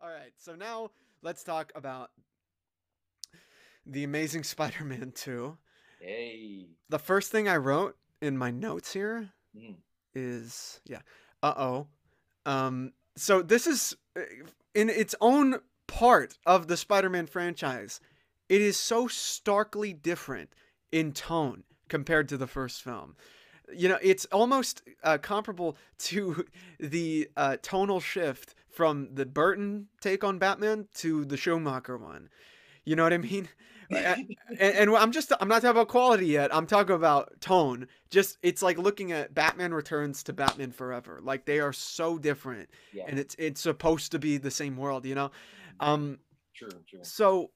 All right, so now let's talk about the Amazing Spider-Man 2. Hey. The first thing I wrote in my notes here Mm. is yeah. Uh-oh. Um so this is uh, in its own part of the Spider-Man franchise. It is so starkly different in tone compared to the first film. You know, it's almost uh, comparable to the uh, tonal shift from the Burton take on Batman to the Schumacher one. You know what I mean? and, and I'm just I'm not talking about quality yet. I'm talking about tone. Just it's like looking at Batman Returns to Batman Forever. Like they are so different, Yeah. and it's it's supposed to be the same world. You know. Um. True. True. So,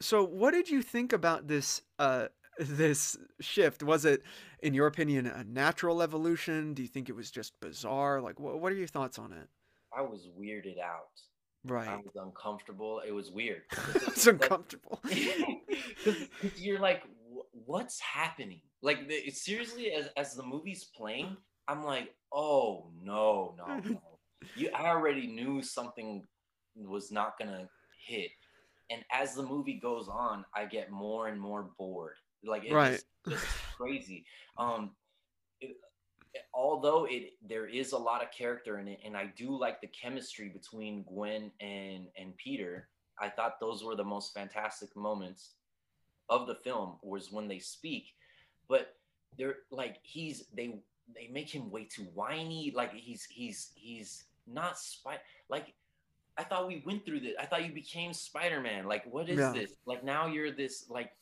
so what did you think about this? Uh, this shift was it, in your opinion, a natural evolution? Do you think it was just bizarre? Like, what what are your thoughts on it? I was weirded out. Right. I was uncomfortable. It was weird. it's uncomfortable. Because you're like, what's happening? Like, the, it, seriously, as, as the movie's playing, I'm like, oh no, no, no. You, I already knew something was not gonna hit, and as the movie goes on, I get more and more bored. Like, it Right. just, just crazy. Um, it- although it there is a lot of character in it, and I do like the chemistry between Gwen and and Peter. I thought those were the most fantastic moments of the film was when they speak, but they're like he's they they make him way too whiny. Like he's he's he's not spy like. I thought we went through this. I thought you became Spider-Man. Like, what is Yeah. this? Like now you're this like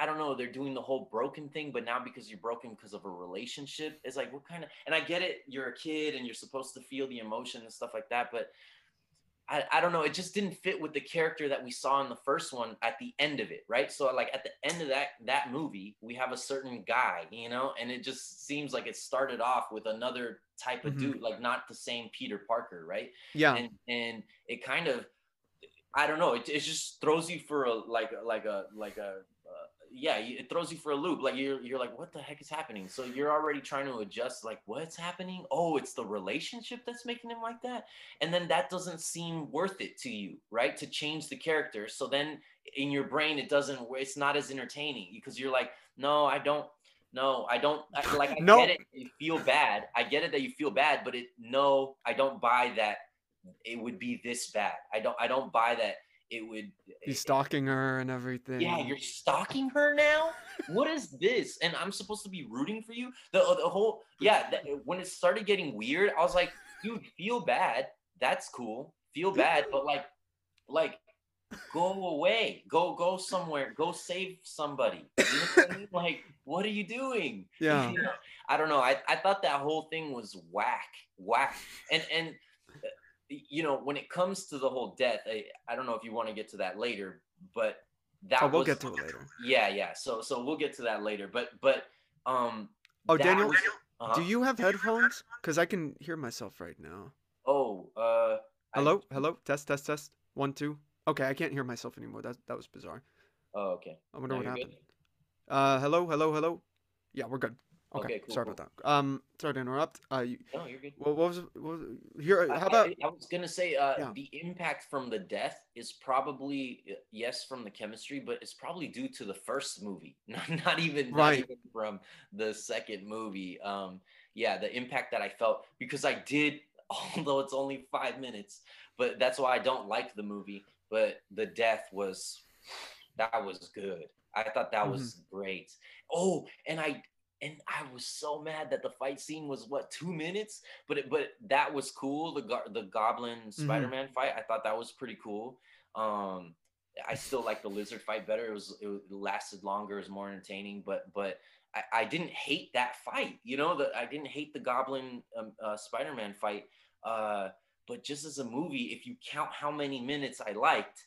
I- don't know. They're doing the whole broken thing, but now because you're broken because of a relationship, it's like what kind of? And I get it. You're a kid and you're supposed to feel the emotion and stuff like that, but I, I don't know. It just didn't fit with the character that we saw in the first one at the end of it, right? So like at the end of that that movie, we have a certain guy, you know, and it just seems like it started off with another type of Mhm. dude, like not the same Peter Parker, right? Yeah. and and it kind of i don't know it, it just throws you for a like like a like a yeah it throws you for a loop like you're you're like what the heck is happening? So you're already trying to adjust like what's happening? Oh it's the relationship that's making him like that? And then that doesn't seem worth it to you right to change the character. So then in your brain it doesn't it's not as entertaining because you're like no i don't no i don't I, like i No. get it you feel bad i get it that you feel bad but it no i don't buy that it would be this bad i don't i don't buy that it would He's stalking her and everything. yeah you're stalking her now? What is this? And i'm supposed to be rooting for you? The, the whole yeah that, when it started getting weird i was like dude feel bad. That's cool. Feel bad but like like go away. Go go somewhere. Go save somebody. You know what I mean? like what are you doing? Yeah. You know, i don't know. I, I thought that whole thing was whack whack. And and uh, you know when it comes to the whole death i, I don't know if you want to get to that later but that Oh, we'll was, get to it later. yeah yeah so so we'll get to that later but but um Oh, Daniel, was- uh-huh. Do you have headphones? Because I can hear myself right now. oh uh I- Hello, hello, test, test, test. One, two. Okay, I can't hear myself anymore. That that was bizarre. oh okay I wonder No, what you're good? happened. Uh, hello, hello, hello. Yeah, we're good. Okay, Okay, cool, sorry cool. about that. Um, sorry to interrupt. Uh, you, no you're good what, what was what was here? How about I, I was gonna say uh, Yeah. the impact from the death is probably uh, yes from the chemistry, but it's probably due to the first movie, not, not even not Right. even from the second movie. Um, yeah, the impact that I felt because I did, although it's only five minutes, but that's why I don't like the movie. But the death was that was good. I thought that was Mm-hmm. great. Oh, and I and I was so mad that the fight scene was what two minutes, but it, but that was cool. The go- the Goblin Mm-hmm. Spider Man fight, I thought that was pretty cool. Um, I still like the Lizard fight better. It was it lasted longer, it was more entertaining, but but I, I didn't hate that fight. You know, the I didn't hate the Goblin um, uh, Spider Man fight. Uh, but just as a movie, if you count how many minutes I liked,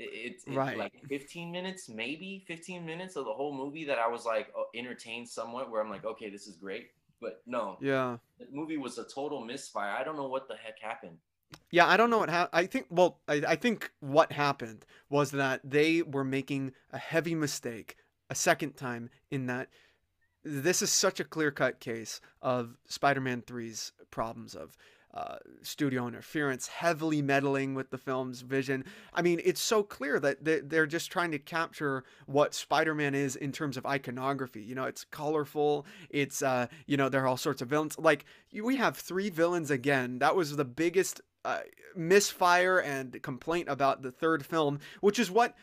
it- it's it, Right. like 15 minutes, maybe 15 minutes of the whole movie that I was like entertained somewhat, where I'm like, okay, this is great. But no, yeah? the movie was a total misfire. I don't know what the heck happened. Yeah, I don't know what happened. I think, well, I, I think what happened was that they were making a heavy mistake a second time in that this is such a clear cut case of Spider Man 3's problems of uh, studio interference, heavily meddling with the film's vision. I mean, it's so clear that they- they're just trying to capture what Spider-Man is in terms of iconography. You know, it's colorful. It's uh, you know, there are all sorts of villains. Like we have three villains again. That was the biggest uh, misfire and complaint about the third film, which is what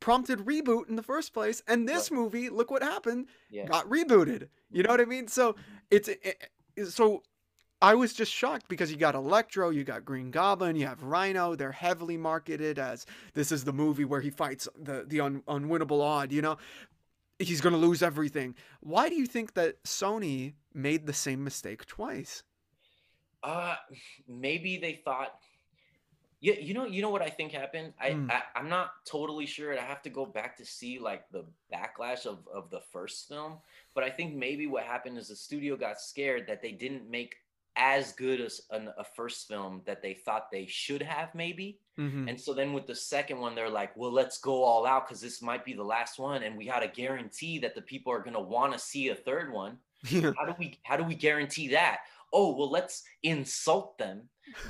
prompted reboot in the first place. And this movie, look what happened, Yeah. got rebooted. You know what I mean? So it's it, it- so I was just shocked because you got Electro, you got Green Goblin, you have Rhino. They're heavily marketed as this is the movie where he fights the the un, unwinnable odd. You know, he's gonna lose everything. Why do you think that Sony made the same mistake twice? Uh, maybe they thought. Yeah, you know, you know what I think happened. I, Hmm. I I'm not totally sure. I have to go back to see like the backlash of of the first film. But I think maybe what happened is the studio got scared that they didn't make as good as an, a first film that they thought they should have maybe. Mm-hmm. And so then with the second one, they're like, well, let's go all out because this might be the last one, and we got to guarantee that the people are gonna want to see a third one. How do we how do we guarantee that? Oh well let's insult them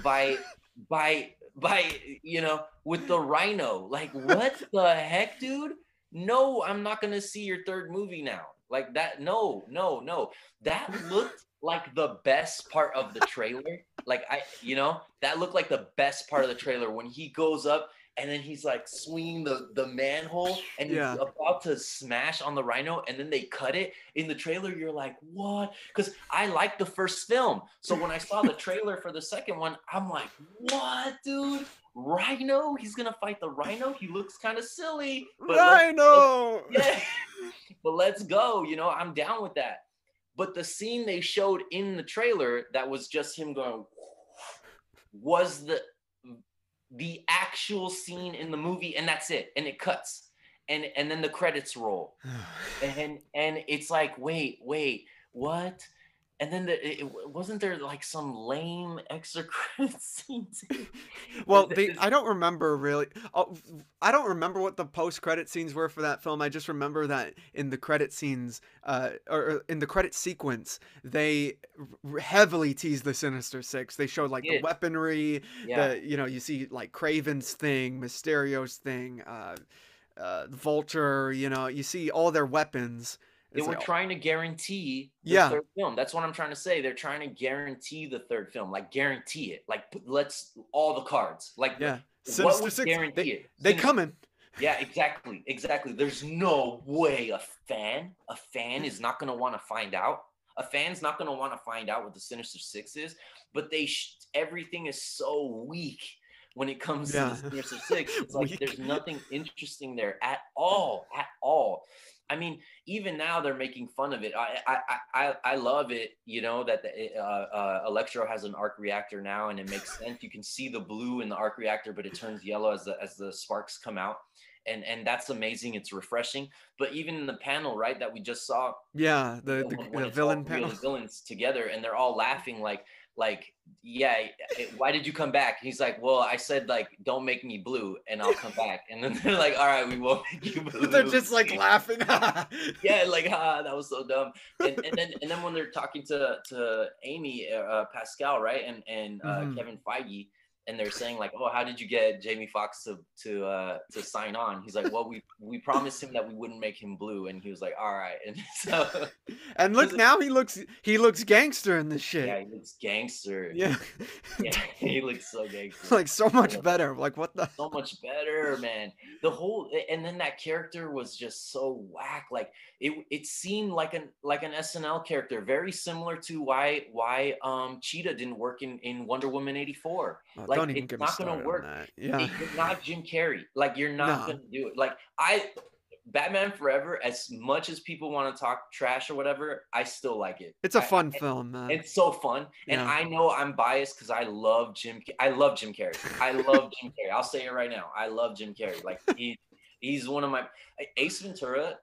by by by you know with the rhino. Like what the heck dude? No i'm not gonna see your third movie now. Like that no no no. That looked like the best part of the trailer. Like i you know that looked like the best part of the trailer. When he goes up and then he's like swinging the the manhole and he's about to smash on the rhino and then they cut it in the trailer you're like what? Because i like the first film. So when i saw the trailer for the second one i'm like what dude? Rhino? He's gonna fight the rhino? He looks kind of silly but Rhino. yeah but let's go you know? I'm down with that but the scene they showed in the trailer that was just him going was the the actual scene in the movie and that's it and it cuts and and then the credits roll. And and it's like wait wait what and then the, it, wasn't there like some lame extra credit scene? Well, Th- they, th- I don't remember really. Oh, I don't remember what the post-credit scenes were for that film. I just remember that in the credit scenes, uh, or or in the credit sequence, they heavily teased the Sinister Six. They showed like the weaponry. yeah The you know you see like Kraven's thing, Mysterio's thing, uh, uh, Vulture. You know you see all their weapons. They It's were like, trying to guarantee the Yeah. third film. That's what I'm trying to say. They're trying to guarantee the third film, like guarantee it. Like put- let's all the cards. Like yeah, what Sinister would Six. guarantee They, it? they coming. Yeah, exactly, exactly. There's no way a fan, a fan is not gonna want to find out. A fan's not gonna want to find out what the Sinister Six is, but they sh- everything is so weak when it comes Yeah. to the Sinister Six. It's like there's nothing interesting there at all, at all. I mean, even now they're making fun of it. I I I, I- love it. You know that the uh, uh, Electro has an arc reactor now, and it makes sense. You can see the blue in the arc reactor, but it turns yellow as the as the sparks come out, and and that's amazing. It's refreshing. But even in the panel, right, that we just saw, Yeah, the the, the villain all three of panel. the villains together, and they're all laughing like like yeah it- why did you come back he's like well i said like don't make me blue and i'll come back and then they're like all right we won't make you blue They're just like laughing. yeah, like ah, that was so dumb. And, and then and then when they're talking to to Amy uh, Pascal, right, and and uh, Mhm. Kevin Feige, and they're saying like, oh, how did you get Jamie Foxx to to uh, to sign on? He's like, well, we we promised him that we wouldn't make him blue, and he was like, all right. And so And look now he looks he looks gangster in this shit. yeah, he looks gangster. Yeah. Yeah, he looks so gangster. like so much Yeah. better. Like what the so much better, man. The whole and then that character was just so whack. Like it it seemed like an like an SNL character, very similar to why why um Cheetah didn't work in in Wonder Woman 84. Oh, Like, don't even it's not gonna work. on. It- Yeah. You're not Jim Carrey. Like you're not No. gonna do it. Like I Batman Forever, as much as people want to talk trash or whatever, I still like it. It's a fun I- film, man. it's so fun, and Yeah. I know I'm biased because I love Jim. I love Jim Carrey. I love Jim Carrey. I'll say it right now. I love Jim Carrey. Like he, he's one of my Ace Ventura,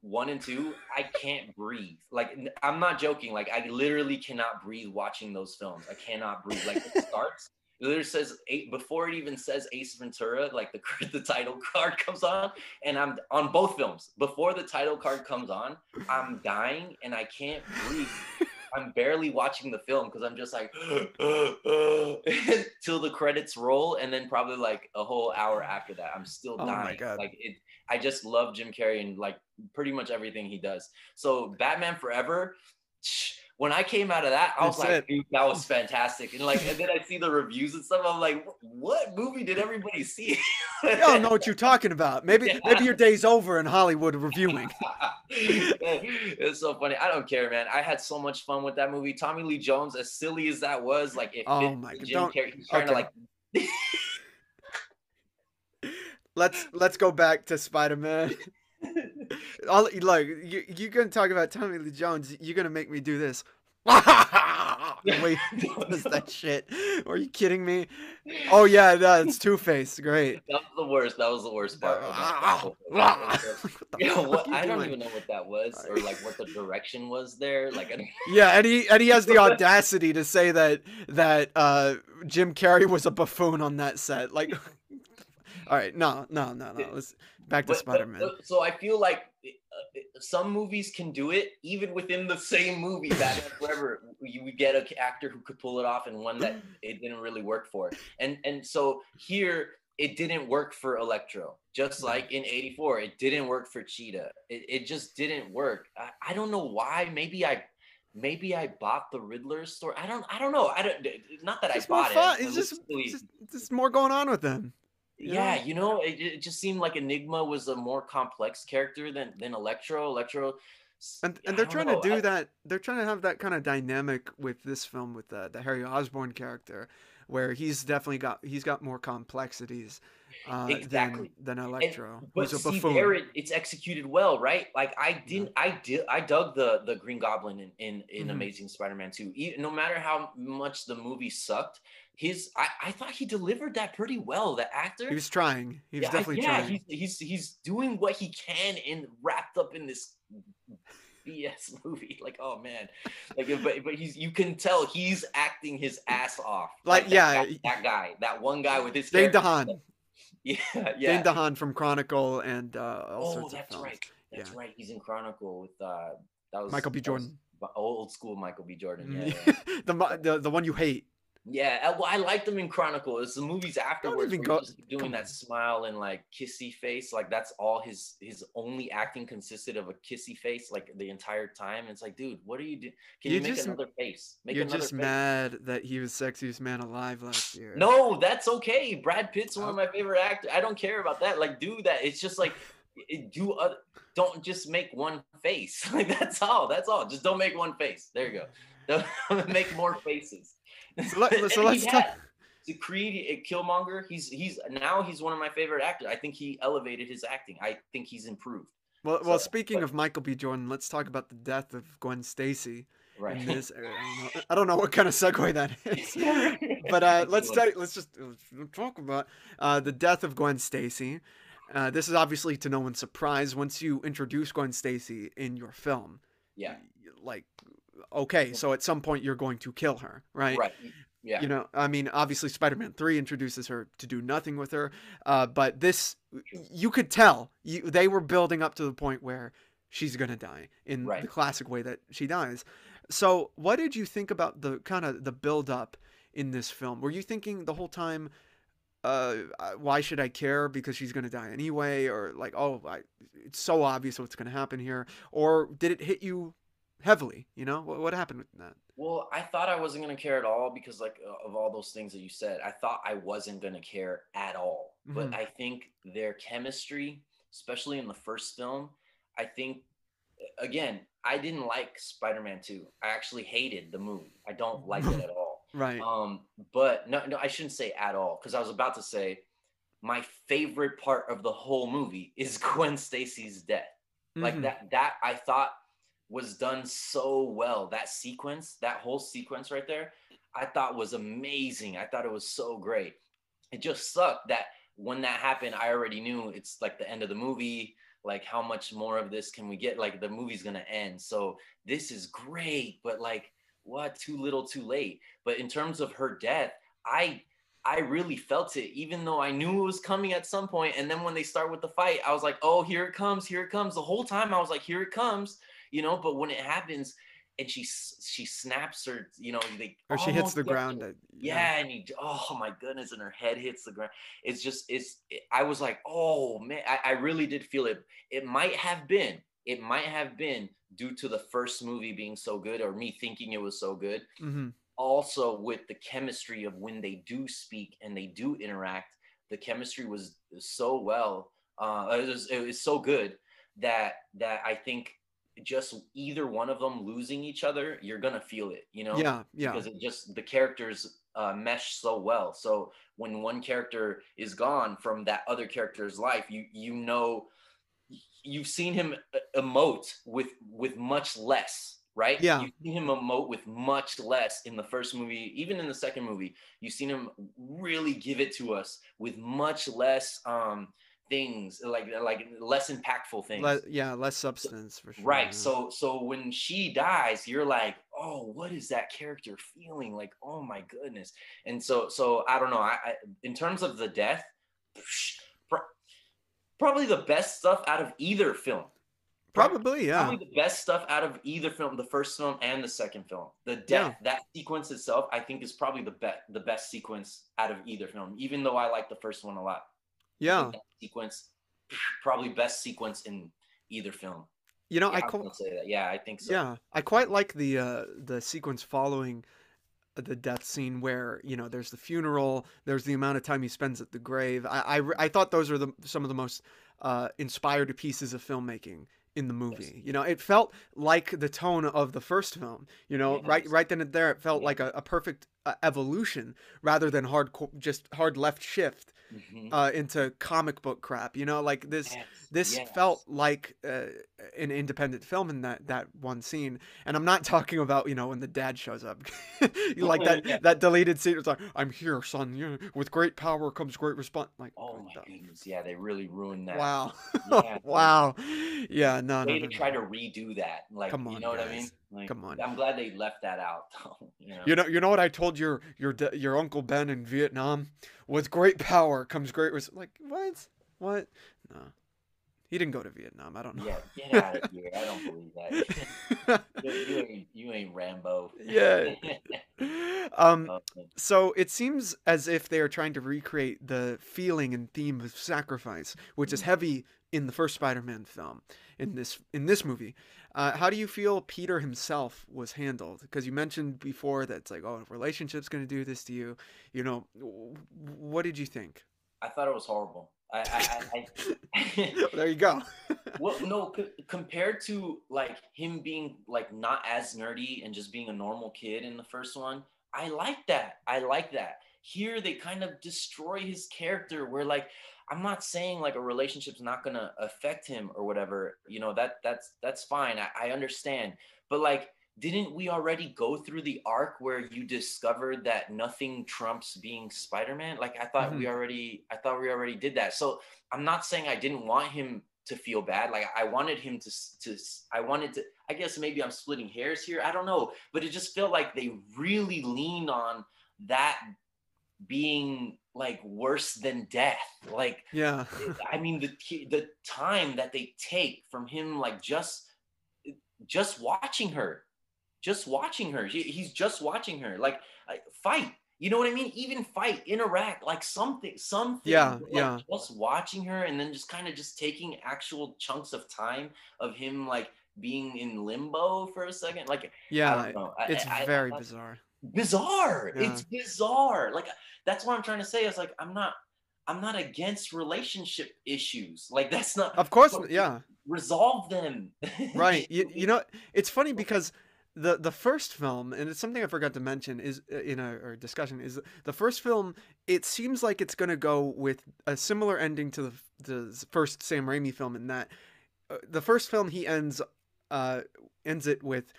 one and two. I can't breathe. Like I'm not joking. Like I literally cannot breathe watching those films. I cannot breathe. Like it starts. It literally says eight before it even says Ace Ventura, like the the title card comes on, and I'm on both films. Before the title card comes on, I'm dying and I can't breathe. I'm barely watching the film because I'm just like till the credits roll, and then probably like a whole hour after that, I'm still dying. Oh my. God. Like it, I just love Jim Carrey and like pretty much everything he does. So Batman Forever. When I came out of that, I was That's like, it. that was fantastic. And like, and then I see the reviews and stuff. I'm like, what movie did everybody see? I don't know what you're talking about. Maybe Yeah. maybe your day's over in Hollywood reviewing. it's so funny. I don't care, man. I had so much fun with that movie. Tommy Lee Jones, as silly as that was, like it Oh my God, Jim Carrey. He's trying to like Let's let's go back to Spider Man. All like you you're gonna talk about Tommy Lee Jones. You're gonna make me do this. he does that shit. Are you kidding me? Oh yeah, no, it's Two Face. Great. that was the worst. That was the worst part. What the Yeah, fuck what, you I don't doing? even know what that was, or like what the direction was there. Like, I Yeah, and he and he has the audacity to say that that uh, Jim Carrey was a buffoon on that set. Like, all right, no, no, no, no. Let's back to Spider Man. So I feel like uh, some movies can do it, even within the same movie. Batman Forever, you we get an actor who could pull it off, and one that it didn't really work for. And and so here it didn't work for Electro, just like in '84, it didn't work for Cheetah. It, it just didn't work. I, I don't know why. Maybe I. Maybe I bought the Riddler story. I don't. I don't know. I don't. Not that It's I bought it. It's just, just, it's just more going on with them. Yeah, you know, it, it just seemed like Enigma was a more complex character than than Electro. Electro, And and they're trying know, to do I- that. They're trying to have that kind of dynamic with this film with the the Harry Osborn character, where he's definitely got he's got more complexities uh, Exactly. than than Electro, But a see, there it, it's executed well, right? Like I didn't, I did, I dug the the Green Goblin in in, in Mhm. Amazing Spider-Man 2. E- no matter how much the movie sucked, his I, I thought he delivered that pretty well. The actor, he was trying. He was yeah, definitely yeah, trying. he's he's he's doing what he can in wrapped up in this BS movie. Like, oh man, like, but but he's you can tell he's acting his ass off. Like, that yeah, guy- that guy, that one guy with his character. DeHaan. Yeah, yeah. DeHaan from Chronicle and uh, all Oh, sorts of that's right. That's Yeah. right. He's in Chronicle with uh, that was Michael B. Jordan. old school Michael B. Jordan. Yeah, Mm, yeah. the, the the one you hate. Yeah, I, well, I liked him in Chronicle. It's the movies afterwards where go- doing that smile and like kissy face. Like that's all his his only acting consisted of a kissy face like the entire time. It's like, dude, what are you doing? Can you, You make just- another face? Make You're another just face. mad that he was sexiest man alive last year. No, that's okay. Brad Pitt's one of my favorite actors. I don't care about that. Like, do that. It's just like do other. Don't just make one face. Like that's all. That's all. Just don't make one face. There you go. Don't make more faces. So, let, so let's talk. to Creed, uh, Killmonger. He's he's now he's one of my favorite actors. I think he elevated his acting. I think he's improved. Well, well, so- speaking but- of Michael B. Jordan, let's talk about the death of Gwen Stacy Right. in this. I don't, know, I don't know what kind of segue that is, but uh, let's let's just let's talk about uh, the death of Gwen Stacy. Uh, this is obviously to no one's surprise. Once you introduce Gwen Stacy in your film, Yeah. like, okay, so at some point you're going to kill her, right? Right. Yeah. You know, I mean, obviously, Spider-Man Three introduces her to do nothing with her, uh, but this, you could tell, you they were building up to the point where she's gonna die in Right. the classic way that she dies. So, what did you think about the kind of the build up in this film? Were you thinking the whole time, uh, uh, why should I care because she's gonna die anyway, or like, oh, I, it's so obvious what's gonna happen here, or did it hit you heavily? You know, what, what happened with that? Well, I thought I wasn't gonna care at all because, like, of all those things that you said, I thought I wasn't gonna care at all. But Mhm. I think their chemistry, especially in the first film, I think, again, I didn't like Spider-Man Two. I actually hated the movie. I don't like it at all. Right. Um, but no, no, I shouldn't say at all because I was about to say my favorite part of the whole movie is Gwen Stacy's death like Mhm. that that i thought was done so well. That sequence that whole sequence right there i thought was amazing. I thought it was so great. It just sucked that when that happened i already knew it's like the end of the movie. Like how much more of this can we get? Like the movie's gonna end. So this is great but like what? Too little too late. But in terms of her death i I really felt it, even though I knew it was coming at some point. And then when they start with the fight, I was like, oh, here it comes, here it comes. The whole time I was like, here it comes, you know. But when it happens, and she she snaps her, you know, they or she hits the ground. At, yeah. yeah. and he, oh my goodness, and her head hits the ground. It's just, it's. It, I was like, oh man, I, I really did feel it. It might have been, it might have been due to the first movie being so good, or me thinking it was so good. Mm-hmm. Also, with the chemistry of when they do speak and they do interact, the chemistry was so well. Uh, it was, it was so good that that I think just either one of them losing each other, you're gonna feel it, you know? Yeah, yeah. Because it just the characters uh, mesh so well. So when one character is gone from that other character's life, you you know you've seen him emote with with much less, right? Yeah. You've seen him emote with much less in the first movie, even in the second movie. You've seen him really give it to us with much less um things like like less impactful things. Le- yeah less substance for sure right yeah. so so when she dies you're like oh what is that character feeling? Like oh my goodness. And so so i don't know i, I in terms of the death probably the best stuff out of either film. Probably yeah. Probably the best stuff out of either film the first film and the second film. The death yeah. that sequence itself i think is probably the best the best sequence out of either film even though i like the first one a lot yeah. Sequence, probably best sequence in either film. You know, yeah, I quite say that. Yeah, I think so. Yeah, I quite like the uh, the sequence following the death scene where you know there's the funeral, there's the amount of time he spends at the grave. I I, I thought those are the some of the most uh, inspired pieces of filmmaking in the movie. Yes. You know, it felt like the tone of the first film. You know, yes. right right then and there, it felt like a, a perfect uh, evolution rather than hard just hard left shift mm-hmm. uh, into comic book crap. You know, like this yes. this yes. felt like uh, an independent film in that that one scene. And I'm not talking about you know when the dad shows up, like that yeah. that deleted scene. It's like I'm here, son. You with great power comes great response. Like oh my goodness, yeah, they really ruined that. Wow, yeah, wow, yeah, no, they no, to try to redo that. Like, come on, you know guys. what I mean? Like, come on. I'm glad they left that out. you know, you know, you know what I told your your your uncle Ben in Vietnam. With great power comes great res- like what? What? No. He didn't go to Vietnam. I don't know. Yeah, get out of here. I don't believe that. you, you, ain't, you ain't Rambo. Yeah. um. So it seems as if they are trying to recreate the feeling and theme of sacrifice, which is mm. heavy in the first Spider-Man film. In this in this movie, uh, how do you feel Peter himself was handled? Because you mentioned before that it's like, oh, relationship's going to do this to you. You know, what did you think? I thought it was horrible. I, I, I there you go. well, no, c- compared to like him being like not as nerdy and just being a normal kid in the first one, I like that. I like that. Here they kind of destroy his character. Where like I'm not saying like a relationship's not gonna affect him or whatever. You know that that's that's fine. I, I understand, but like, didn't we already go through the arc where you discovered that nothing trumps being Spider-Man? Like I thought mm-hmm. we already, I thought we already did that. So I'm not saying I didn't want him to feel bad. Like I wanted him to to I wanted to. I guess maybe I'm splitting hairs here. I don't know, but it just felt like they really leaned on that being like worse than death. Like yeah. Eh, i mean the the time that they take from him like just eh, just watching her just watching her. He's just watching her. Like fight. You know what i mean? Even fight interact like something something yeah like yeah. just watching her and then just kind of just taking actual chunks of time of him like being in limbo for a second. Like yeah it's I, very I, bizarre bizarre. Yeah. It's bizarre. Like that's what I'm trying to say. Is like I'm not I'm not against relationship issues. Like that's not Of course, yeah. Resolve them. right. You, you know, it's funny because the the first film, and it's something I forgot to mention, is uh, in our discussion is the first film. It seems like it's going to go with a similar ending to the the first Sam Raimi film in that uh, the first film he ends uh ends it with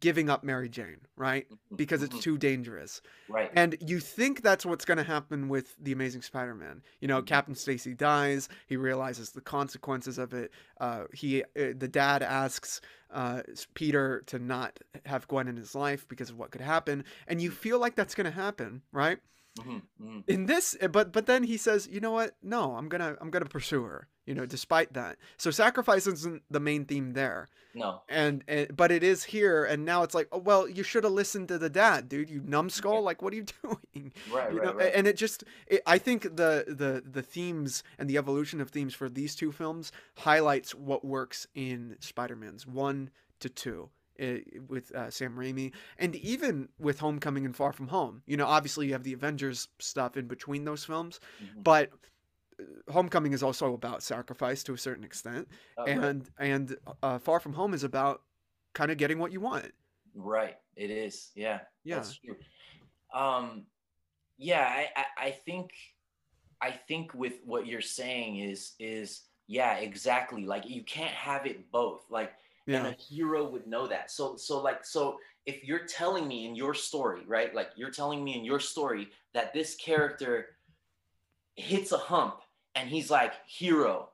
giving up Mary Jane, right? Mm-hmm, because it's mm-hmm. too dangerous. Right. And you think that's what's going to happen with the Amazing Spider-Man. You know, mm-hmm. Captain Stacy dies. He realizes the consequences of it. Uh, he, uh, the dad asks uh, Peter to not have Gwen in his life because of what could happen, and you feel like that's going to happen, right? Mhm, mhm. in this eh, but but then he says you know what? No i'm gonna i'm gonna pursue her you know despite that. So sacrifice isn't the main theme there. No. and, and but it is here and now it's like oh well you should have listened to the dad dude you numbskull. Like what are you doing? Right, you right, know right. and it just it, i think the the the themes and the evolution of themes for these two films highlights what works in spider-man's one to two eh, with uh, Sam Raimi, and even with Homecoming and Far From Home. You know, obviously you have the Avengers stuff in between those films, Mhm. but uh, Homecoming is also about sacrifice to a certain extent, right. and and uh, Far From Home is about kind of getting what you want. Right. It is. Yeah. Yeah. That's true. Um, yeah, I, I, I think, I think with what you're saying is, is yeah, exactly. Like you can't have it both. Like, and a hero would know that. So, so like, so if you're telling me in your story, right? Like you're telling me in your story that this character hits a hump and he's like, hero,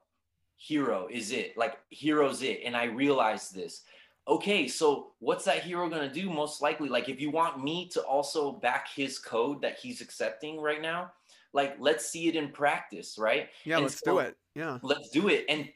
hero is it. Like hero's it. And I realize this okay, so what's that hero going to do most likely? Like, if you want me to also back his code that he's accepting right now, like, let's see it in practice, right? yeah. And Let's so do it. Yeah, Let's do it. And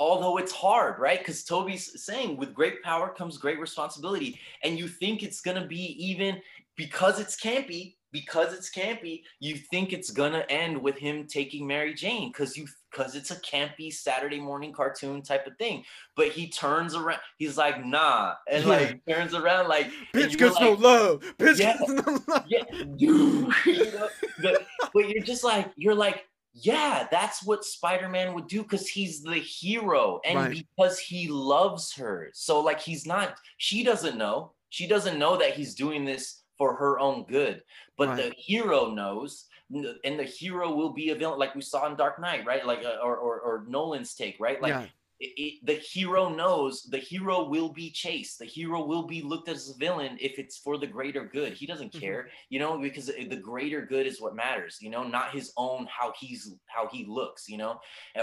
although it's hard, right? Because Tobey's saying with great power comes great responsibility. And you think it's going to be even because it's campy, because it's campy, you think it's going to end with him taking Mary Jane because you because it's a campy Saturday morning cartoon type of thing. But he turns around, he's like, nah, and like turns around like bitch gets no love. Bitch Yeah. gets no love. yeah, you know, but, but you're just like, you're like, yeah, that's what Spider-Man would do because he's the hero and Right. because he loves her. So like he's not, she doesn't know. She doesn't know that he's doing this for her own good. But the hero knows, and the hero will be a villain, like we saw in Dark Knight, right? Like uh, or, or or Nolan's take, right? Like yeah, it, it, the hero knows the hero will be chased the hero will be looked at as a villain if it's for the greater good. He doesn't Mhm. care you know because the greater good is what matters you know not his own how he's how he looks you know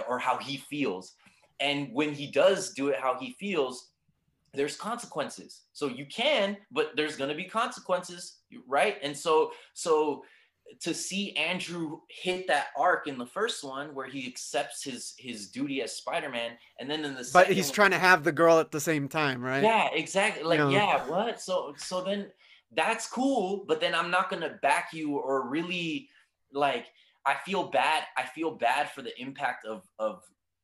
or how he feels. And when he does do it how he feels there's consequences. So you can but there's going to be consequences right? And so so to see Andrew hit that arc in the first one where he accepts his his duty as Spider-Man, and then in the but he's one- trying to have the girl at the same time, right? yeah, exactly. Like, know? yeah, what? So so then that's cool, but then I'm not gonna back you or really like I feel bad. I feel bad for the impact of of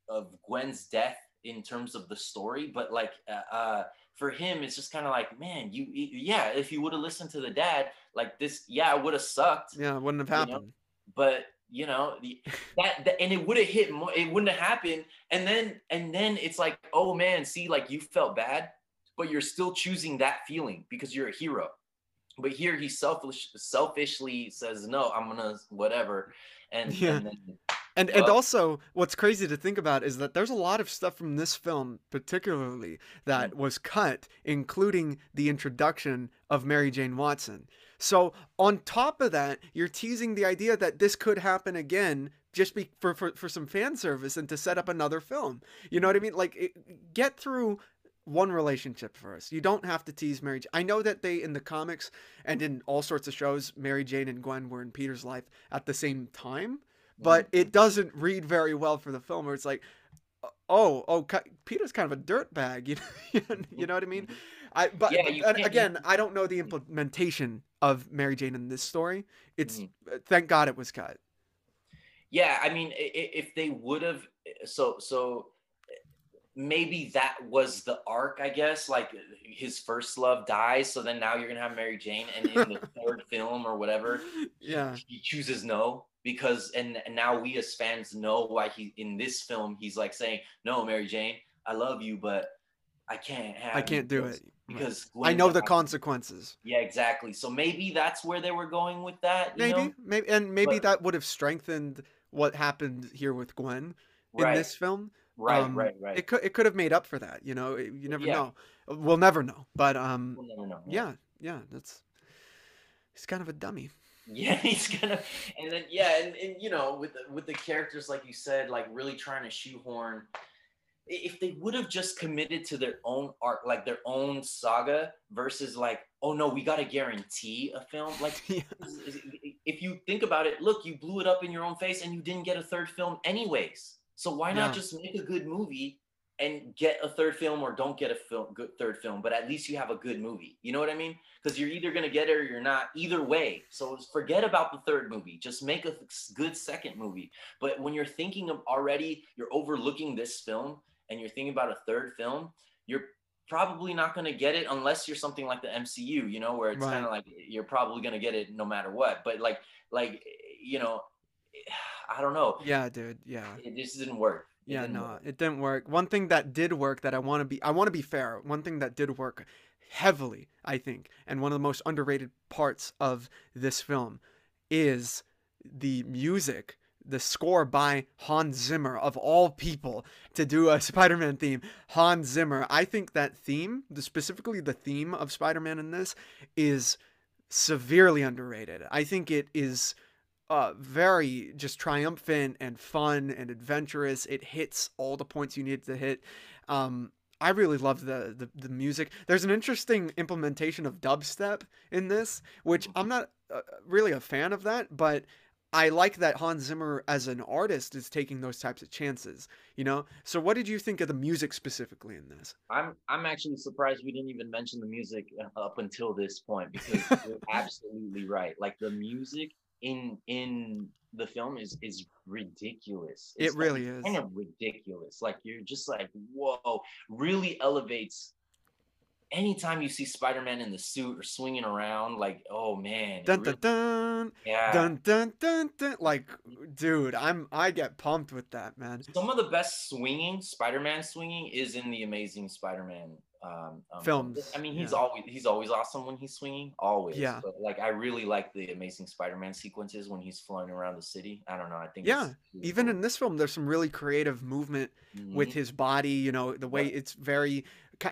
of Gwen's death in terms of the story, but like uh, uh for him, it's just kind of like, man, you yeah, if you would have listened to the dad, like this, yeah, it would have sucked Yeah, it wouldn't have You know? happened. but you know the, that, that and it would have hit more it wouldn't have happened and then and then it's like oh man see like you felt bad but you're still choosing that feeling because you're a hero but here he selfish selfishly says no i'm gonna whatever and, Yeah. and then, And and also, what's crazy to think about is that there's a lot of stuff from this film, particularly, that Mm. was cut, including the introduction of Mary Jane Watson. So on top of that, you're teasing the idea that this could happen again, just be for for, for some fan service and to set up another film. You know what I mean? Like, it, get through one relationship first. You don't have to tease Mary. Jane. I know that they in the comics and in all sorts of shows, Mary Jane and Gwen were in Peter's life at the same time but mm-hmm. it doesn't read very well for the film where it's like oh oh peter's kind of a dirtbag you know you know what i mean? I but Yeah, again i don't know the hmm. implementation of mary jane in this story. It's Mhm. thank god it was cut. Yeah i mean if they would have so so maybe that was the arc i guess like his first love dies so then now you're gonna have mary jane and in the third film or whatever yeah. he chooses no because and, and now we as fans know why he in this film he's like saying no mary jane i love you but i can't have i can't do it. Because i Gwen know the consequences. Yeah exactly. So maybe that's where they were going with that you maybe know? maybe and maybe But- that would have strengthened what happened here with gwen in right. this film. Right um, right right. it could it could have made up for that you know? You never Yeah. know. We'll never know but um we'll never know yeah yeah that's he's kind of a dummy Yeah, he's gonna, and then yeah, and, and you know, with the, with the characters like you said, like really trying to shoehorn. If they would have just committed to their own art, like their own saga, versus like, oh no, we got to guarantee a film. Like, yeah if you think about it, look, you blew it up in your own face and you didn't get a third film anyways. So why not just make a good movie and get a third film or don't get a film good third film, but at least you have a good movie. You know what I mean? Because you're either gonna get it or you're not. Either way. So forget about the third movie. Just make a good second movie. But when you're thinking of already, you're overlooking this film and you're thinking about a third film, you're probably not going to get it unless you're something like the MCU, you know, where it's Right. kind of like you're probably going to get it no matter what. But like, like you know, I don't know. Yeah, dude. Yeah. It just didn't work. Yeah, no, work. it didn't work. One thing that did work that I want to be I want to be fair. One thing that did work heavily, I think, and one of the most underrated parts of this film is the music, the score by Hans Zimmer of all people to do a Spider-Man theme. Hans Zimmer. I think that theme, the, specifically the theme of Spider-Man in this is severely underrated. I think it is uh very just triumphant and fun and adventurous. It hits all the points you need to hit. Um I really love the, the the music. There's an interesting implementation of dubstep in this, which I'm not uh, really a fan of that, but I like that Hans Zimmer as an artist is taking those types of chances, you know? So what did you think of the music specifically in this? I'm I'm actually surprised we didn't even mention the music uh, up until this point because you're absolutely right. Like the music in in the film is is ridiculous. It It's really is. kind of ridiculous. Like you're just like, whoa, really elevates anytime you see Spider-Man in the suit or swinging around, like, oh man. it Dun really- dun dun yeah. dun dun dun dun like dude, I'm I get pumped with that, man. Some of the best swinging, Spider-Man swinging, is in the Amazing Spider-Man um, um, Films, I mean, he's yeah. always he's always awesome when he's swinging, always. Yeah. But like, I really like the Amazing Spider-Man sequences when he's flying around the city. I don't know. I think Yeah, really Even cool. in this film there's some really creative movement with Mhm. his body, you know, the way Right. it's very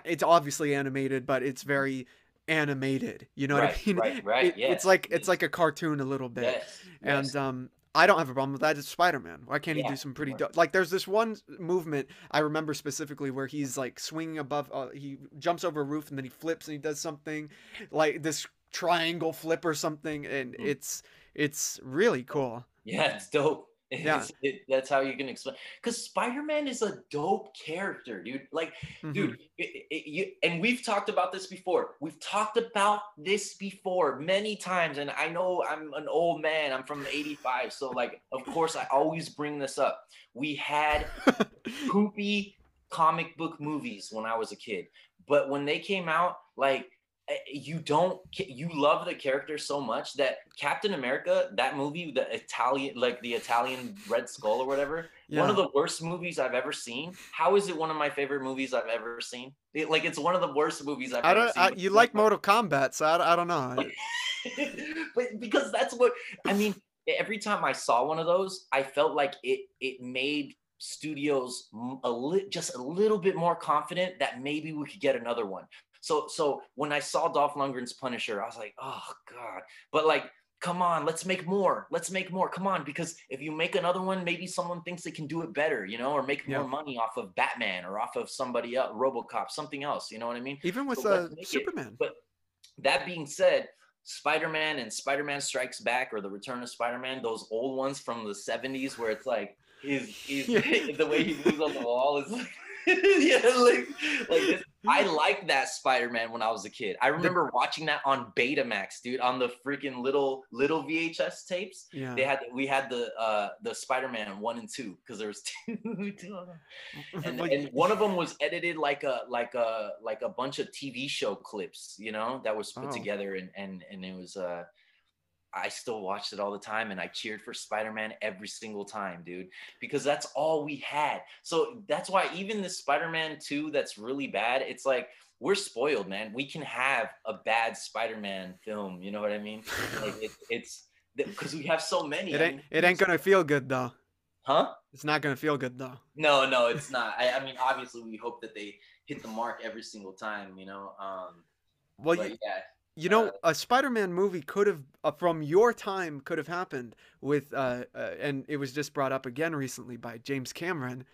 it's obviously animated, but it's very animated. You know what I mean? right, right, It- yes, it's like it's like a cartoon a little bit. yes, And yes. um I don't have a problem with that. It's Spider-Man. Why can't he do some pretty right. dope? Like, there's this one movement I remember specifically where he's like swinging above. Uh, he jumps over a roof and then he flips and he does something like this triangle flip or something, and Mhm. it's it's really cool. yeah, it's dope. Yeah. It- that's how you can explain. Because Spider-Man is a dope character, dude. Like, Mhm. dude it, it- you, and we've talked about this before we've talked about this before many times and i know i'm an old man i'm from 85 so like of course i always bring this up we had poopy comic book movies when i was a kid but when they came out like Eh, you don't you love the character so much that captain america that movie the italian like the italian red skull or whatever one of the worst movies I've ever seen. How is it one of my favorite movies I've ever seen? It- like it's one of the worst movies I've I ever don't. seen. I, you like Mortal Kombat, so I, I don't know. but because that's what I mean. Every time I saw one of those, I felt like it it made studios a li- just a little bit more confident that maybe we could get another one. So so when I saw Dolph Lundgren's Punisher, I was like, oh god. But like, come on, let's make more. Let's make more. Come on, because if you make another one, maybe someone thinks they can do it better, you know, or make Yeah. more money off of Batman or off of somebody else, RoboCop, something else. You know what I mean? Even with So uh, let's it. Superman. But that being said, Spider-Man and Spider-Man Strikes Back or the Return of Spider-Man, those old ones from the 70s where it's like his, his Yeah. the way he moves on the wall is like yeah, like like this. I liked that Spider-Man when I was a kid. I remember watching that on Betamax, dude, on the freaking little little VHS tapes. yeah. They had we had the uh the Spider-Man one and two because there was two, two of them and, Like- and one of them was edited like a like a like a bunch of TV show clips, you know, that was put Oh. together and and and it was uh I still watched it all the time and I cheered for Spider-Man every single time, dude, because that's all we had. So that's why even the Spider-Man 2 that's really bad, it's like we're spoiled, man. We can have a bad Spider-Man film, you know what I mean? Like it, it's because we have so many. it I ain't. mean, It ain't gonna feel good though. Huh? It's not gonna feel good though. No, no, it's not. I, I mean, obviously, we hope that they hit the mark every single time, you know. Um, Well, but you, yeah, you know, uh, a Spider-Man movie could have, uh, from your time, could have happened with, uh, uh, and it was just brought up again recently by James Cameron,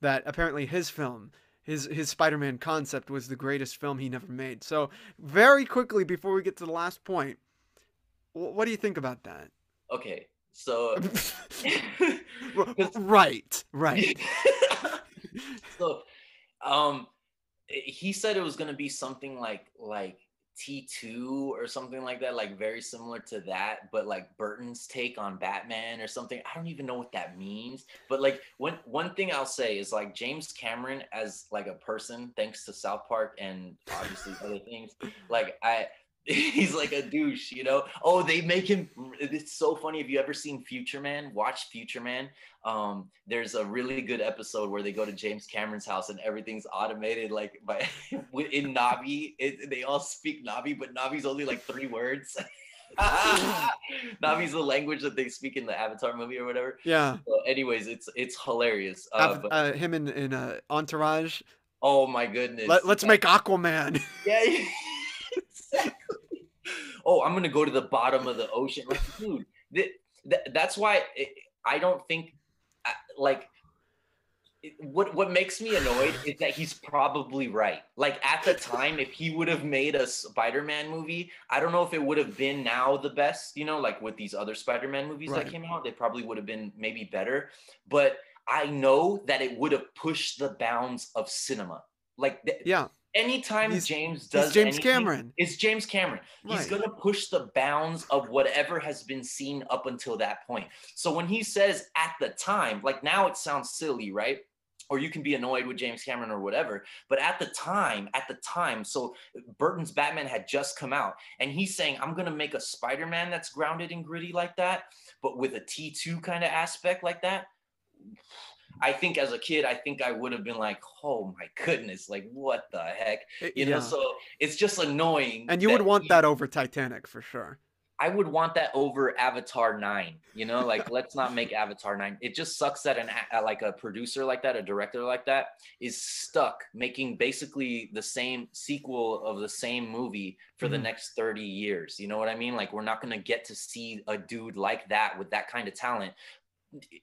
that apparently his film, his his Spider-Man concept was the greatest film he never made. So very quickly before we get to the last point, wh- what do you think about that? okay, so right, right. so, um, he said it was gonna be something like like T2 or something like that, like very similar to that, but like Burton's take on Batman or something. I don't even know what that means. But like one one thing I'll say is like James Cameron as like a person, thanks to South Park and obviously other things, like I he's like a douche, you know. Oh, they make him. It's so funny. Have you ever seen Future Man? Watch Future Man. Um, there's a really good episode where they go to James Cameron's house and everything's automated, like by in Navi. It, they all speak Navi, but Navi's only like three words. Navi's the language that they speak in the Avatar movie or whatever. Yeah. So anyways, it's it's hilarious. Uh, but, uh, him in in uh, Entourage. Oh my goodness. Let, us make Aquaman. Yeah. Oh, I'm gonna go to the bottom of the ocean. Like, dude, th- th- that's why it, I don't think uh, like what what makes me annoyed is that he's probably right. Like at the time, if he would have made a Spider-Man movie, I don't know if it would have been now the best. You know, like with these other Spider-Man movies right. that came out, they probably would have been maybe better. But I know that it would have pushed the bounds of cinema. Like th- yeah, anytime he's, James does James anything, Cameron. It's James Cameron. Right. He's gonna push the bounds of whatever has been seen up until that point. So when he says at the time, like now it sounds silly, right? Or you can be annoyed with James Cameron or whatever. But at the time, at the time, so Burton's Batman had just come out, and he's saying, I'm gonna make a Spider-Man that's grounded and gritty like that, but with a T2 kind of aspect like that I think as a kid, I think I would have been like, oh my goodness, like what the heck? Eh, you know, so it's just annoying. And you would want he, that over Titanic for sure. I would want that over Avatar 9. You know, like let's not make Avatar 9. It just sucks that an like a producer like that, a director like that is stuck making basically the same sequel of the same movie for mm-hmm. the next 30 years. You know what I mean? Like we're not going to get to see a dude like that with that kind of talent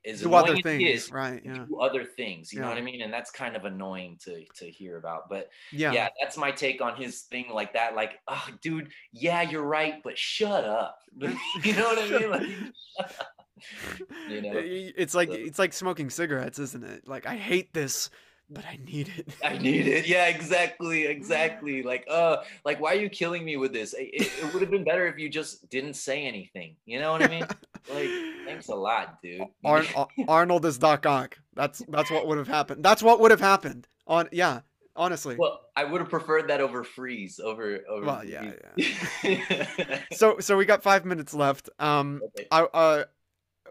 is do other things, right? Yeah. Do other things, you yeah. know what I mean? And that's kind of annoying to to hear about. But yeah, yeah, that's my take on his thing like that. Like, oh, dude, yeah, you're right, but shut up. you know what I mean? Like, you know, it's like so. it's like smoking cigarettes, isn't it? Like, I hate this but I need it. I need it. Yeah, exactly, exactly. Like, uh, like why are you killing me with this? It, it, it would have been better if you just didn't say anything. You know what I mean? like, thanks a lot, dude. Ar- Arnold is Doc Ock. That's that's what would have happened. That's what would have happened. On yeah, honestly. Well, I would have preferred that over freeze. Over over. Well, yeah, yeah. so so we got five minutes left. Um, okay. I uh,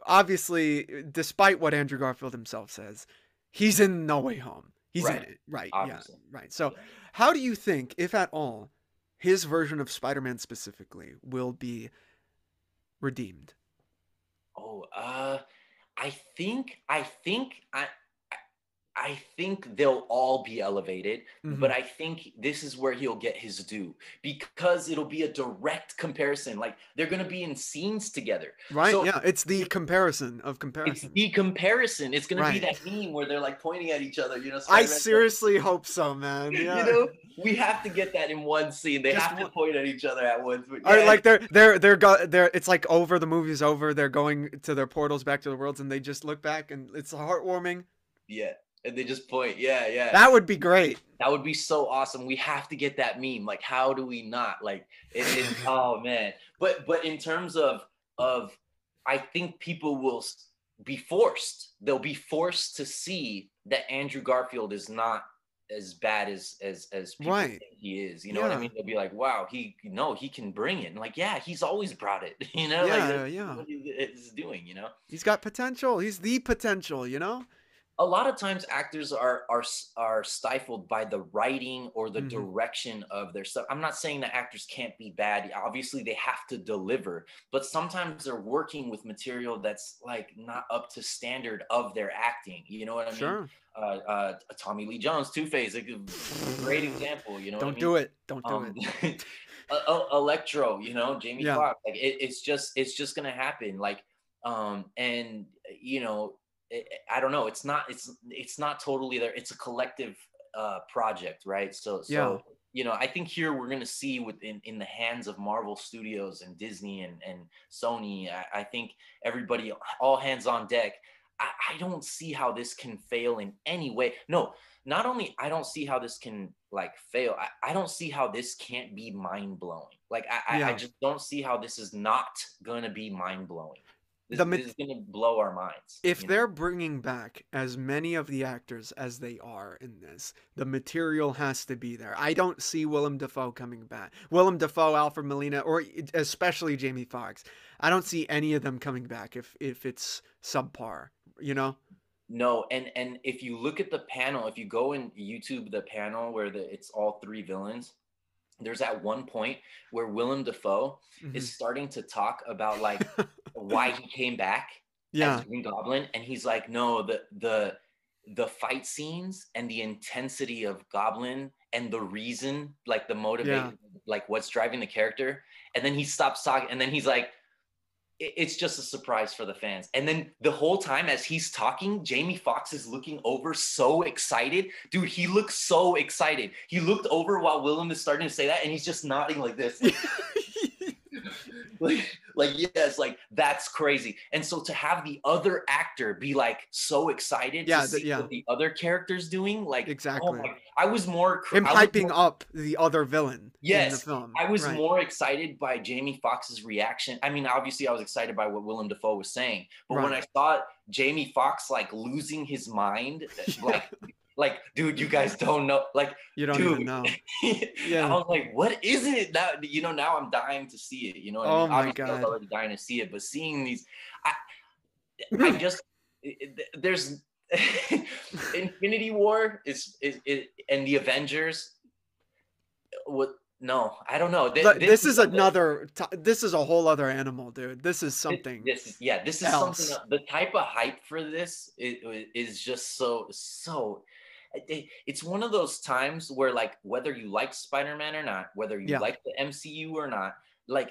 obviously, despite what Andrew Garfield himself says, he's in No Way Home. He's right. in it. Right. Obviously. Yeah. Right. So, how do you think, if at all, his version of Spider Man specifically will be redeemed? Oh, uh, I think, I think, I, I think they'll all be elevated, mm-hmm. but I think this is where he'll get his due because it'll be a direct comparison. Like they're going to be in scenes together. Right. So, yeah. It's the comparison of comparison. It's the comparison. It's going right. to be that meme where they're like pointing at each other. You know. I seriously like, hope so, man. Yeah. You know, we have to get that in one scene. They Just have to point at each other at once. Yeah. Or like they're they're they're go- they're it's like over the movie's over. They're going to their portals back to the worlds, and they just look back, and it's heartwarming. Yeah and they just point. Yeah, yeah. That would be great. That would be so awesome. We have to get that meme. Like, how do we not? Like, it, it oh man. But but in terms of of, I think people will be forced. They'll be forced to see that Andrew Garfield is not as bad as as as people right. think he is. You know yeah. what I mean? They'll be like, "Wow, he no, he can bring it." And like, yeah, he's always brought it. You know, yeah, like, yeah. What he's doing. You know, he's got potential. He's the potential. You know a lot of times actors are are are stifled by the writing or the mm-hmm. direction of their stuff. I'm not saying that actors can't be bad. Obviously, they have to deliver, but sometimes they're working with material that's like not up to standard of their acting. You know what I mean? Sure. Uh, uh, Tommy Lee Jones, Two Face, a great example. You know, don't I mean? do it. Don't do um, it. Electro, you know, Jamie yeah. Foxx. Like it, it's just it's just gonna happen. Like um and you know I don't know. It's not. It's it's not totally there. It's a collective uh, project, right? So so you know, I think here we're gonna see within in the hands of Marvel Studios and Disney and and Sony. I, I think everybody, all hands on deck. I, I don't see how this can fail in any way. No, not only I don't see how this can like fail. I, I don't see how this can't be mind blowing. Like I, yeah. I, I just don't see how this is not gonna be mind blowing. This, the, this is going to blow our minds. If they're know? bringing back as many of the actors as they are in this, the material has to be there. I don't see Willem Dafoe coming back. Willem Dafoe, Alfred Molina, or especially Jamie Foxx. I don't see any of them coming back if if it's subpar. You know. No, and and if you look at the panel, if you go in YouTube the panel where the it's all three villains, there's at one point where Willem Dafoe mm-hmm. is starting to talk about like why he came back yeah. as Green Goblin, and he's like, no, the the the fight scenes and the intensity of Goblin and the reason, like the motivation, yeah. like what's driving the character, and then he stops talking, and then he's like, it's just a surprise for the fans. And then the whole time as he's talking, Jamie Foxx is looking over so excited. Dude, he looks so excited. He looked over while Willem is starting to say that and he's just nodding like this. like, like yes, like that's crazy. And so to have the other actor be like so excited yeah, to see the, yeah. what the other character's doing, like oh exactly. Oh my, I was more him hyping more, up the other villain. Yes, in the film. I was right. more excited by Jamie Foxx's reaction. I mean, obviously, I was excited by what Willem Dafoe was saying, but right. when I saw Jamie Foxx like losing his mind, like like, dude, you guys don't know. Like, you don't dude. even know. yeah. I was like, what is it? Now, you know, now I'm dying to see it. You know, oh I mean? my Obviously, god, I was already dying to see it, but seeing these, I, I just there's Infinity War is, is is and the Avengers. What no, I don't know. This, this is another. This is a whole other animal, dude. This is something. This, this yeah, this is else. something. The type of hype for this is, is just so so. It's one of those times where, like, whether you like Spider Man or not, whether you yeah. like the MCU or not, like,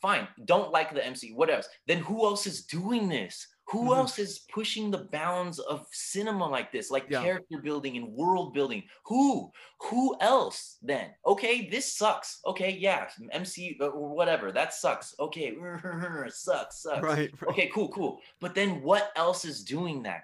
fine, don't like the MCU, what else? Then who else is doing this? Who mm-hmm. else is pushing the bounds of cinema like this, like yeah. character building and world building? Who? Who else then? Okay, this sucks. Okay, yeah, MCU or uh, whatever, that sucks. Okay, sucks, sucks. Right, right. Okay, cool, cool. But then what else is doing that?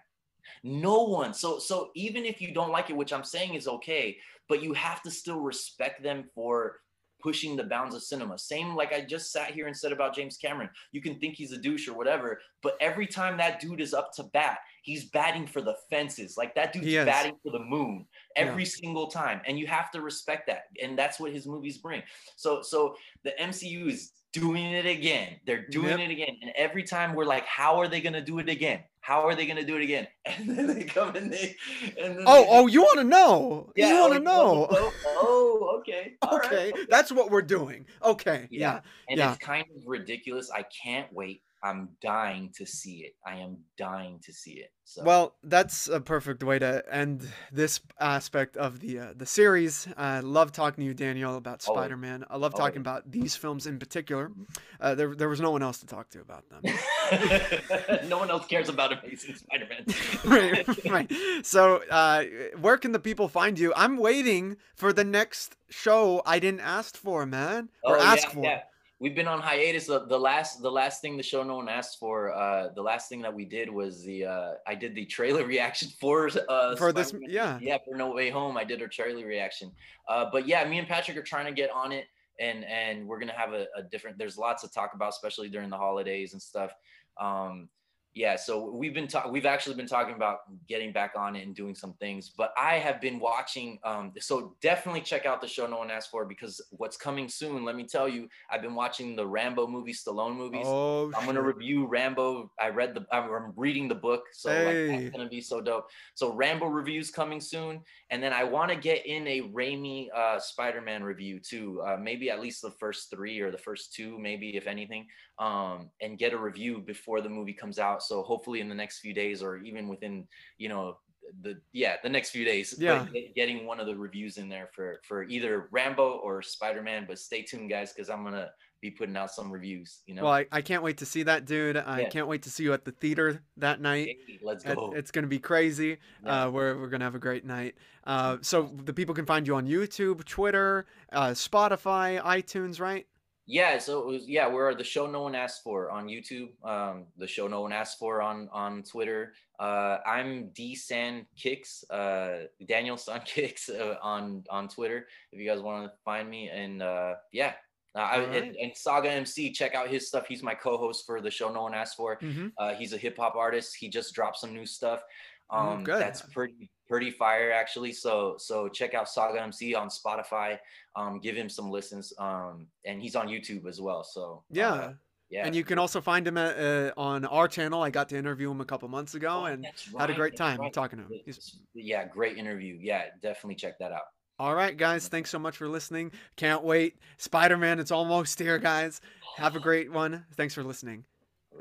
No one. So so even if you don't like it, which I'm saying is okay, but you have to still respect them for pushing the bounds of cinema. Same like I just sat here and said about James Cameron. You can think he's a douche or whatever, but every time that dude is up to bat, he's batting for the fences. Like that dude's batting for the moon every yeah. single time. And you have to respect that. And that's what his movies bring. So so the MCU is doing it again. They're doing yep. it again. And every time we're like, how are they going to do it again? How are they going to do it again? And then they come and they. And oh, they, oh, you want to know? Yeah, you want to oh, know? Oh, oh, oh okay. Okay. Right. That's what we're doing. Okay. Yeah. yeah. And yeah. it's kind of ridiculous. I can't wait I'm dying to see it. I am dying to see it. So. Well, that's a perfect way to end this aspect of the uh, the series. I love talking to you, Daniel, about Spider Man. I love talking about these films in particular. Mm-hmm. Uh, there, there was no one else to talk to about them. no one else cares about Amazing Spider Man. right, right. So, uh, where can the people find you? I'm waiting for the next show I didn't ask for, man, or oh, ask yeah, for. Yeah we've been on hiatus. The, the, last the last thing the show no one asked for, uh, the last thing that we did was the uh, I did the trailer reaction for uh for this yeah yeah for No Way Home. I did a trailer reaction. Uh, but yeah, me and Patrick are trying to get on it, and and we're gonna have a, a different. There's lots to talk about, especially during the holidays and stuff. Um, yeah so we've been talking we've actually been talking about getting back on it and doing some things but i have been watching um so definitely check out the show no one asked for because what's coming soon let me tell you i've been watching the rambo movies stallone movies oh, i'm gonna review rambo i read the i'm reading the book so hey. like, that's gonna be so dope so rambo reviews coming soon and then i want to get in a Raimi uh spider-man review too uh, maybe at least the first three or the first two maybe if anything um, and get a review before the movie comes out. So hopefully in the next few days or even within, you know, the yeah the next few days yeah getting one of the reviews in there for for either rambo or spider-man but stay tuned guys because i'm gonna be putting out some reviews. You know. Well, I, I can't wait to see that, dude. I Yeah. can't wait to see you at the theater that night. Hey, let's go. It's gonna be crazy. Yeah. Uh, we're we're gonna have a great night. Uh, so the people can find you on YouTube, Twitter, uh, Spotify, iTunes, right? Yeah, so it was yeah, we're the show no one asked for on YouTube. Um, the show no one asked for on on Twitter. Uh, I'm D San Kicks, uh, Daniel San Kicks uh, on on Twitter. If you guys want to find me, and uh, yeah, uh, I, All and, right. and Saga MC, check out his stuff. He's my co-host for the show no one asked for. Mm-hmm. Uh, he's a hip hop artist. He just dropped some new stuff. Oh, Um, good. That's pretty pretty fire actually. So so check out Saga MC on Spotify. Um, give him some listens. Um, and he's on YouTube as well. So Yeah. uh, yeah. And you can also find him at, uh, on our channel. I got to interview him a couple months ago Oh, and that's had a great time right. talking to him. He's- yeah, great interview. Yeah, definitely check that out. all right, guys. Thanks so much for listening. Can't wait. Spider Man, it's almost here, guys. Have a great one. Thanks for listening.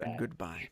And goodbye.